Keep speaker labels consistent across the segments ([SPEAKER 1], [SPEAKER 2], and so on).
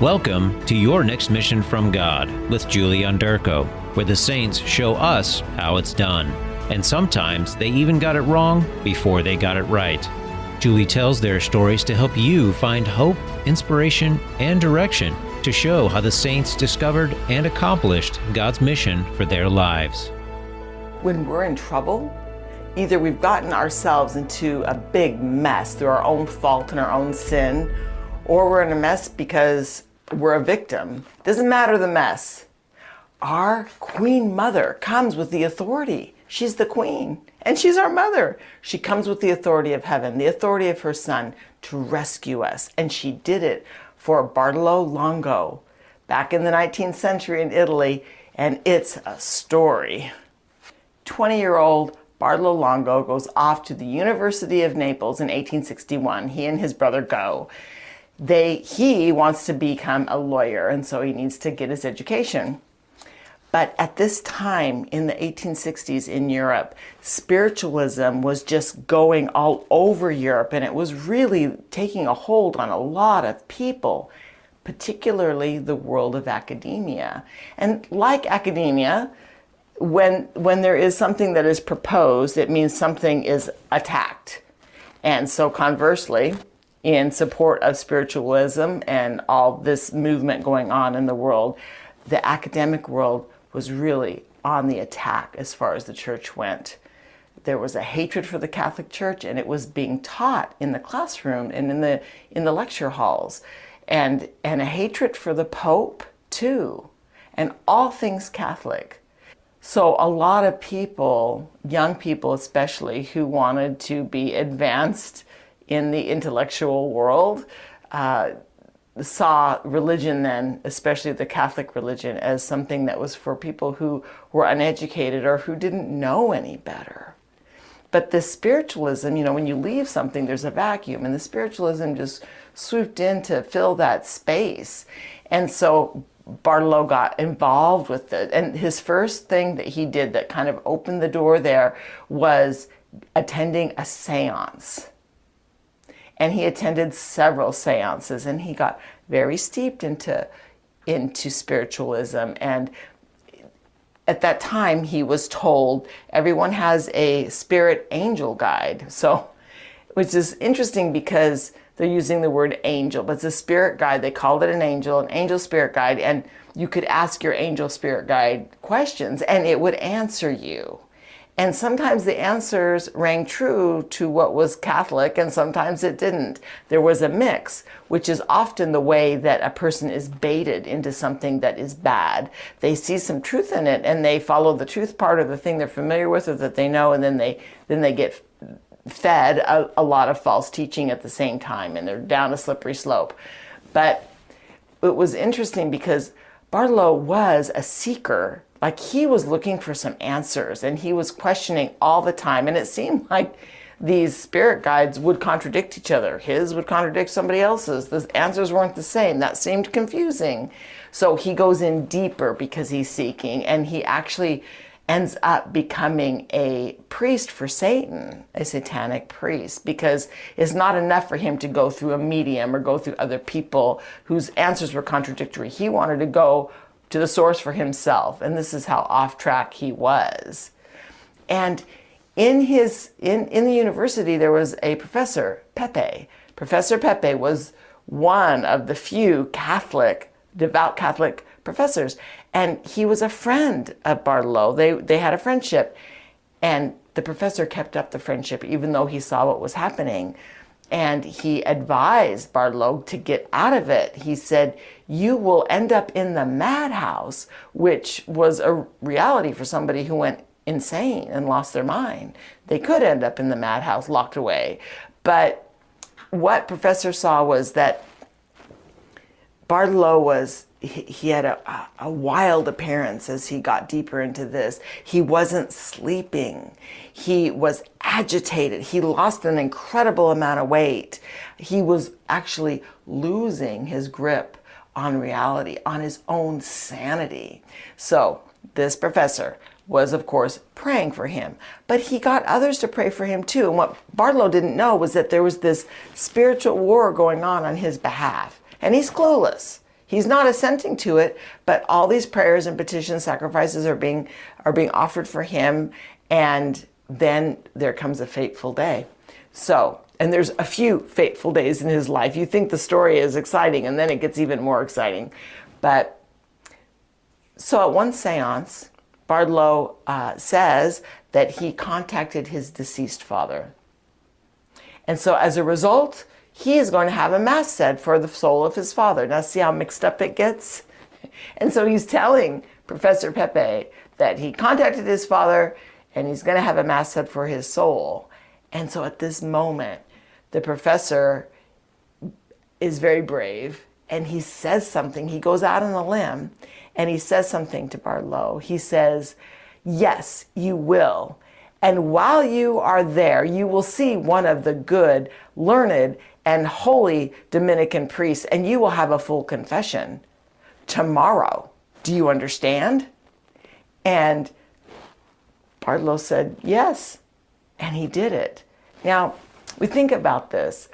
[SPEAKER 1] Welcome to Your Next Mission from God with Julie Onderko, where the saints show us how it's done. And sometimes they even got it wrong before they got it right. Julie tells their stories to help you find hope, inspiration, and direction to show how the saints discovered and accomplished God's mission for their lives.
[SPEAKER 2] When we're in trouble, either we've gotten ourselves into a big mess through our own fault and our own sin, or we're in a mess because we're a victim. Doesn't matter the mess. Our Queen Mother comes with the authority. She's the Queen, and she's our mother. She comes with the authority of heaven, the authority of her Son to rescue us. And she did it for Bartolo Longo back in the 19th century in Italy, and it's a story. 20 year old Bartolo Longo goes off to the University of Naples in 1861. He and his brother go. They, he wants to become a lawyer, and so he needs to get his education. But at this time in the 1860s in Europe, spiritualism was just going all over Europe and it was really taking a hold on a lot of people, particularly the world of academia. And like academia, when, when there is something that is proposed, it means something is attacked. And so conversely, in support of spiritualism and all this movement going on in the world, the academic world was really on the attack as far as the church went. There was a hatred for the Catholic Church, and it was being taught in the classroom and in the in the lecture halls, and and a hatred for the Pope too, and all things Catholic. So a lot of people, young people especially, who wanted to be advanced in the intellectual world, uh, saw religion then, especially the Catholic religion, as something that was for people who were uneducated or who didn't know any better. But the spiritualism, you know, when you leave something, there's a vacuum, and the spiritualism just swooped in to fill that space. And so Bartolo got involved with it. And his first thing that he did that kind of opened the door there was attending a seance and he attended several seances and he got very steeped into into spiritualism. And at that time he was told everyone has a spirit angel guide. So which is interesting because they're using the word angel but it's a spirit guide. They called it an angel an angel spirit guide. And you could ask your angel spirit guide questions and it would answer you and sometimes the answers rang true to what was Catholic, and sometimes it didn't. There was a mix, which is often the way that a person is baited into something that is bad. They see some truth in it, and they follow the truth part of the thing they're familiar with or that they know, and then they then they get fed a, a lot of false teaching at the same time, and they're down a slippery slope. But it was interesting because Bartolo was a seeker like he was looking for some answers and he was questioning all the time. And it seemed like these spirit guides would contradict each other. His would contradict somebody else's. The answers weren't the same. That seemed confusing. So he goes in deeper because he's seeking and he actually ends up becoming a priest for Satan, a satanic priest, because it's not enough for him to go through a medium or go through other people whose answers were contradictory. He wanted to go to the source for himself. And this is how off track he was. And in his in, in the university there was a professor, Pepe. Professor Pepe was one of the few Catholic, devout Catholic professors. And he was a friend of Bartolo. They they had a friendship. And the professor kept up the friendship even though he saw what was happening and he advised Bartolo to get out of it. He said, You will end up in the madhouse, which was a reality for somebody who went insane and lost their mind. They could end up in the madhouse, locked away. But what Professor saw was that Bartolo was he had a, a wild appearance as he got deeper into this. He wasn't sleeping. He was agitated. He lost an incredible amount of weight. He was actually losing his grip on reality, on his own sanity. So, this professor was, of course, praying for him. But he got others to pray for him too. And what Bartolo didn't know was that there was this spiritual war going on on his behalf. And he's clueless. He's not assenting to it, but all these prayers and petitions, sacrifices are being are being offered for him, and then there comes a fateful day. So, and there's a few fateful days in his life. You think the story is exciting, and then it gets even more exciting. But so at one seance, Bartolo uh, says that he contacted his deceased father. And so as a result, he is going to have a mass said for the soul of his father. Now, see how mixed up it gets? And so he's telling Professor Pepe that he contacted his father and he's going to have a mass said for his soul. And so at this moment, the professor is very brave and he says something. He goes out on a limb and he says something to Bartolo. He says, Yes, you will. And while you are there, you will see one of the good, learned, and holy Dominican priests, and you will have a full confession tomorrow. Do you understand? And Bartolo said, Yes. And he did it. Now, we think about this.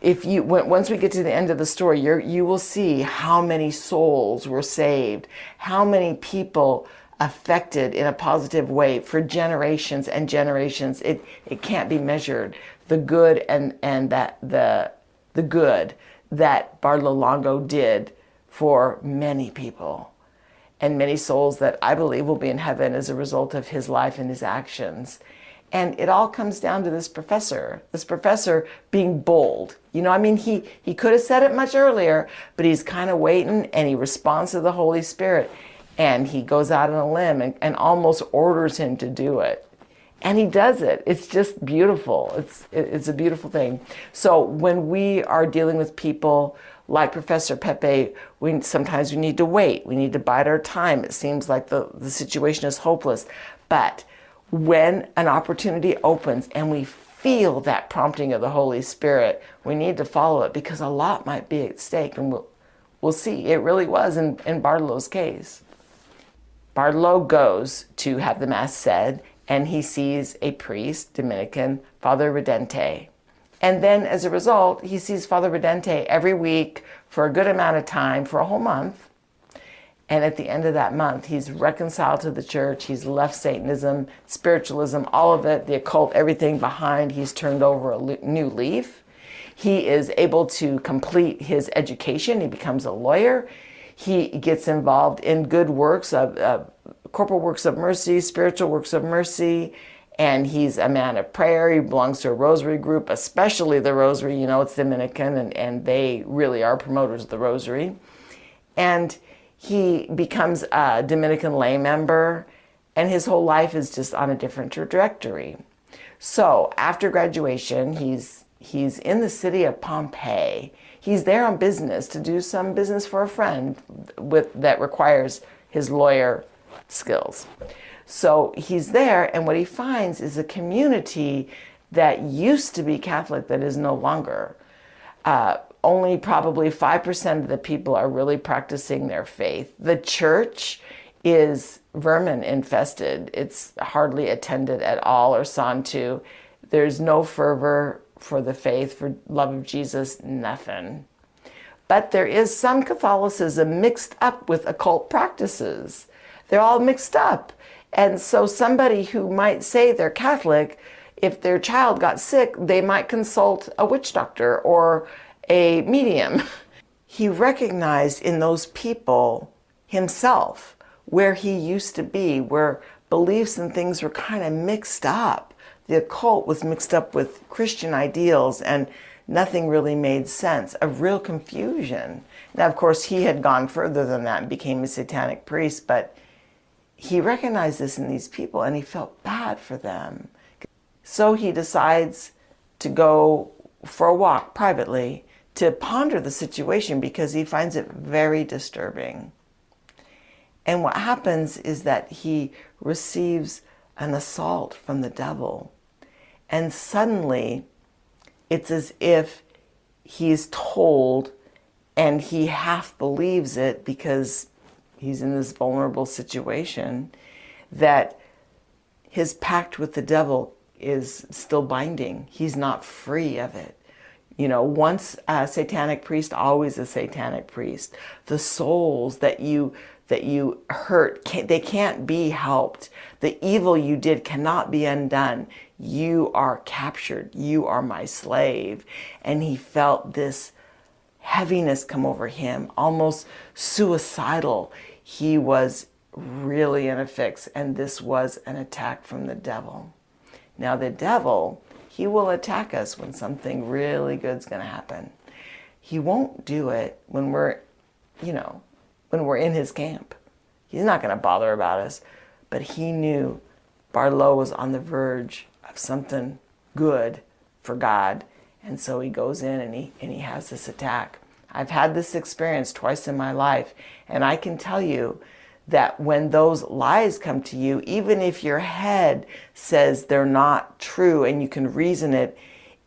[SPEAKER 2] If you once we get to the end of the story, you you will see how many souls were saved, how many people affected in a positive way for generations and generations. It it can't be measured the good and and that the the good that Bartolo Longo did for many people and many souls that I believe will be in heaven as a result of his life and his actions. And it all comes down to this professor, this professor being bold. You know, I mean, he, he could have said it much earlier, but he's kind of waiting and he responds to the Holy Spirit and he goes out on a limb and, and almost orders him to do it and he does it it's just beautiful it's it's a beautiful thing so when we are dealing with people like professor pepe we sometimes we need to wait. We need to bide our time. It seems like the, the situation is hopeless. But when an opportunity opens and we feel that prompting of the holy spirit we need to follow it because a lot might be at stake and we'll, we'll see. It really was in, in Bartolo's case. Bartolo goes to have the mass said and he sees a priest, Dominican, Father Radente. And then as a result, he sees Father Radente every week for a good amount of time, for a whole month. And at the end of that month, he's reconciled to the church. He's left Satanism, spiritualism, all of it, the occult, everything behind. He's turned over a new leaf. He is able to complete his education. He becomes a lawyer. He gets involved in good works of, of corporal works of mercy, spiritual works of mercy, and he's a man of prayer. He belongs to a rosary group, especially the rosary. You know, it's Dominican, and, and they really are promoters of the rosary. And he becomes a Dominican lay member, and his whole life is just on a different trajectory. So after graduation, he's he's in the city of Pompeii. He's there on business to do some business for a friend with that requires his lawyer skills. So he's there, and what he finds is a community that used to be Catholic that is no longer. Uh, only probably 5% of the people are really practicing their faith. The church is vermin infested, it's hardly attended at all or sung to. There's no fervor for the faith, for love of Jesus, nothing. But there is some Catholicism mixed up with occult practices. They're all mixed up. And so somebody who might say they're Catholic, if their child got sick, they might consult a witch doctor or a medium. He recognized in those people himself where he used to be, where beliefs and things were kind of mixed up. The occult was mixed up with Christian ideals and nothing really made sense, a real confusion. Now, of course, he had gone further than that and became a satanic priest, but he recognized this in these people and he felt bad for them. So he decides to go for a walk privately to ponder the situation because he finds it very disturbing. And what happens is that he receives an assault from the devil. And suddenly, it's as if he's told and he half believes it because he's in this vulnerable situation that his pact with the devil is still binding. He's not free of it. You know, once a satanic priest, always a satanic priest. The souls that you that you hurt, can't, they can't be helped. The evil you did cannot be undone. You are captured. You are my slave. And he felt this heaviness come over him, almost suicidal. He was really in a fix, and this was an attack from the devil. Now, the devil, he will attack us when something really good's going to happen. He won't do it when we're, you know, when we're in his camp. He's not going to bother about us. But he knew Bartolo was on the verge of something good for God. And so he goes in and he, and he has this attack. I've had this experience twice in my life. And I can tell you that when those lies come to you, even if your head says they're not true and you can reason it,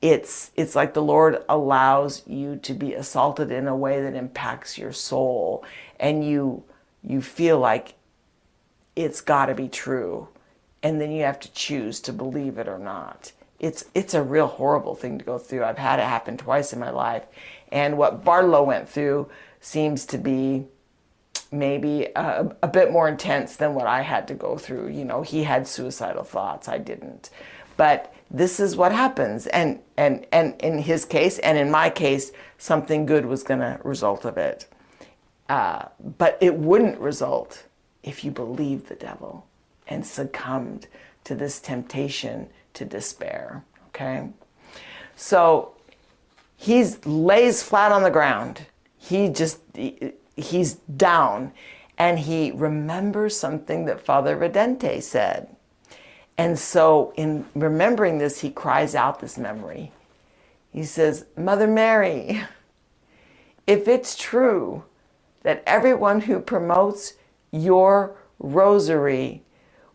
[SPEAKER 2] it's it's like the Lord allows you to be assaulted in a way that impacts your soul and you you feel like it's got to be true and then you have to choose to believe it or not. It's it's a real horrible thing to go through. I've had it happen twice in my life. And what Bartolo went through seems to be maybe a, a, bit more intense than what I had to go through. You know, he had suicidal thoughts, I didn't. But this is what happens. And, and, and in his case, and in my case, something good was going to result of it. Uh, but it wouldn't result if you believed the devil and succumbed to this temptation to despair. Okay? So he lays flat on the ground. He just, he's down and he remembers something that Father Radente said. And so, in remembering this, he cries out this memory. He says, Mother Mary, if it's true that everyone who promotes your rosary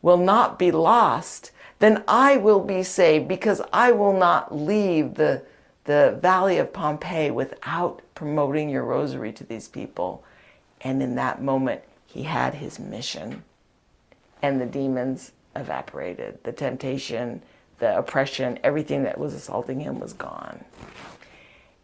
[SPEAKER 2] will not be lost, then I will be saved because I will not leave the, the valley of Pompeii without promoting your rosary to these people. And in that moment, he had his mission. And the demons evaporated. The temptation, the oppression, everything that was assaulting him was gone.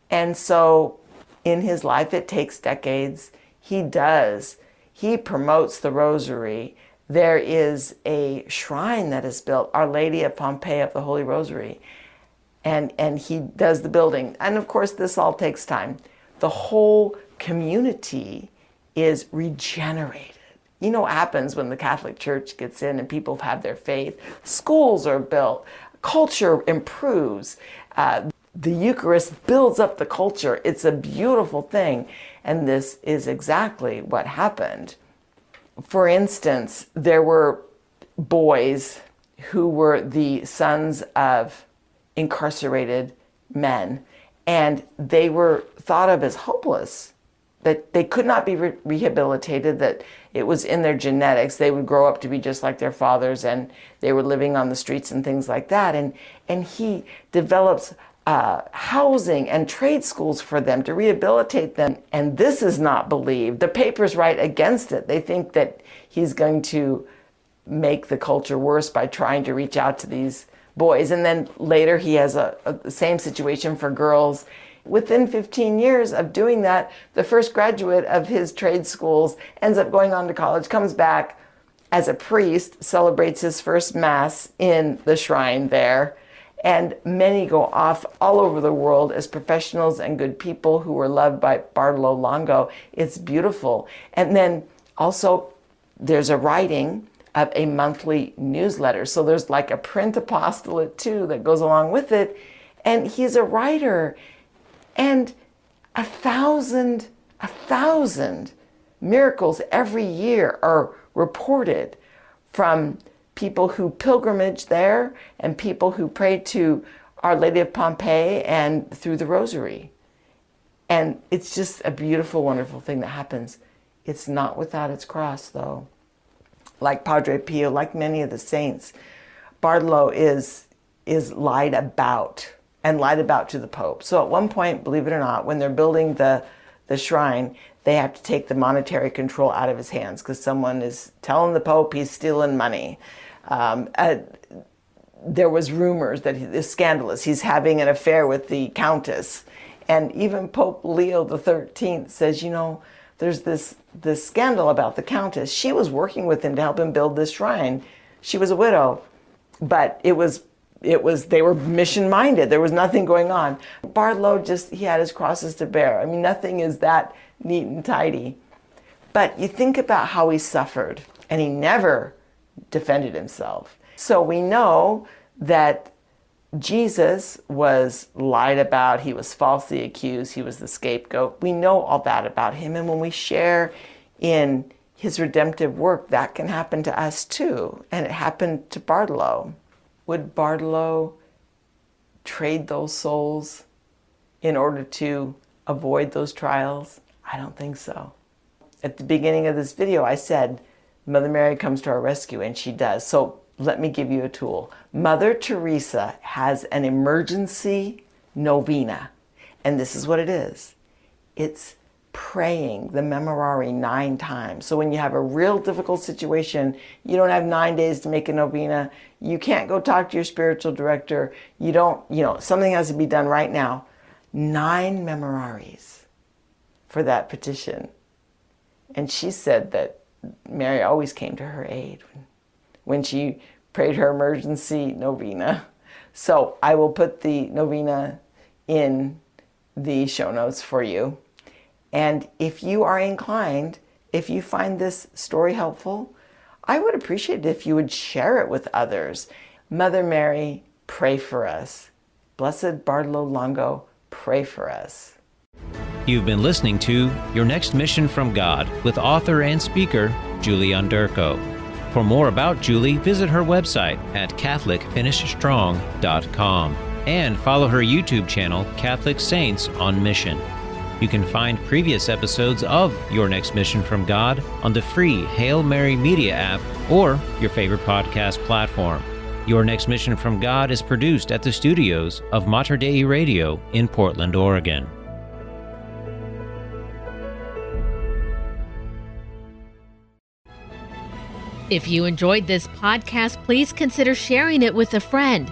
[SPEAKER 2] And so in his life, it takes decades. He does. He promotes the rosary. There is a shrine that is built, Our Lady of Pompeii of the Holy Rosary. And, and he does the building. And of course, this all takes time. The whole community is regenerated. You know what happens when the Catholic Church gets in and people have their faith? Schools are built, culture improves. Uh, the Eucharist builds up the culture. It's a beautiful thing. And this is exactly what happened. For instance, there were boys who were the sons of incarcerated men, and they were thought of as hopeless that they could not be re- rehabilitated, that it was in their genetics. They would grow up to be just like their fathers and they were living on the streets and things like that. And, and he develops uh, housing and trade schools for them to rehabilitate them. And this is not believed. The papers write against it. They think that he's going to make the culture worse by trying to reach out to these boys. And then later he has a, a same situation for girls Within 15 years of doing that, the first graduate of his trade schools ends up going on to college, comes back as a priest, celebrates his first mass in the shrine there. And many go off all over the world as professionals and good people who were loved by Bartolo Longo. It's beautiful. And then also, there's a writing of a monthly newsletter. So there's like a print apostolate too that goes along with it. And he's a writer and a thousand, a thousand miracles every year are reported from people who pilgrimage there and people who pray to Our Lady of Pompeii and through the Rosary. And it's just a beautiful, wonderful thing that happens. It's not without its cross, though. Like Padre Pio, like many of the saints, Bartolo is is lied about and lied about to the Pope. So at one point, believe it or not, when they're building the the shrine, they have to take the monetary control out of his hands because someone is telling the Pope he's stealing money. Um, uh, there was rumors that he is scandalous. He's having an affair with the Countess, and even Pope Leo the Thirteenth says, you know, there's this this scandal about the Countess. She was working with him to help him build this shrine. She was a widow, but it was it was they were mission minded. There was nothing going on. Bartolo just he had his crosses to bear. I mean, nothing is that neat and tidy. But you think about how he suffered, and he never defended himself. So we know that Jesus was lied about, he was falsely accused, he was the scapegoat. We know all that about him. And when we share in his redemptive work, that can happen to us too. And it happened to Bartolo. Would Bartolo trade those souls in order to avoid those trials? I don't think so. At the beginning of this video, I said, Mother Mary comes to our rescue, and she does. So let me give you a tool. Mother Teresa has an emergency novena, and this is what it is it's praying the Memorare nine times. So when you have a real difficult situation, you don't have nine days to make a novena, you can't go talk to your spiritual director, you don't, you know, something has to be done right now. Nine Memorares for that petition. And she said that Mary always came to her aid when she prayed her emergency novena. So I will put the novena in the show notes for you. And if you are inclined, if you find this story helpful, I would appreciate it if you would share it with others. Mother Mary, pray for us. Blessed Bartolo Longo, pray for us.
[SPEAKER 1] You've been listening to Your Next Mission from God with author and speaker Julie Onderko. For more about Julie, visit her website at CatholicFinishStrong.com and follow her YouTube channel, Catholic Saints on Mission. You can find previous episodes of Your Next Mission from God on the free Hail Mary Media app or your favorite podcast platform. Your Next Mission from God is produced at the studios of Mater Dei Radio in Portland, Oregon.
[SPEAKER 3] If you enjoyed this podcast, please consider sharing it with a friend.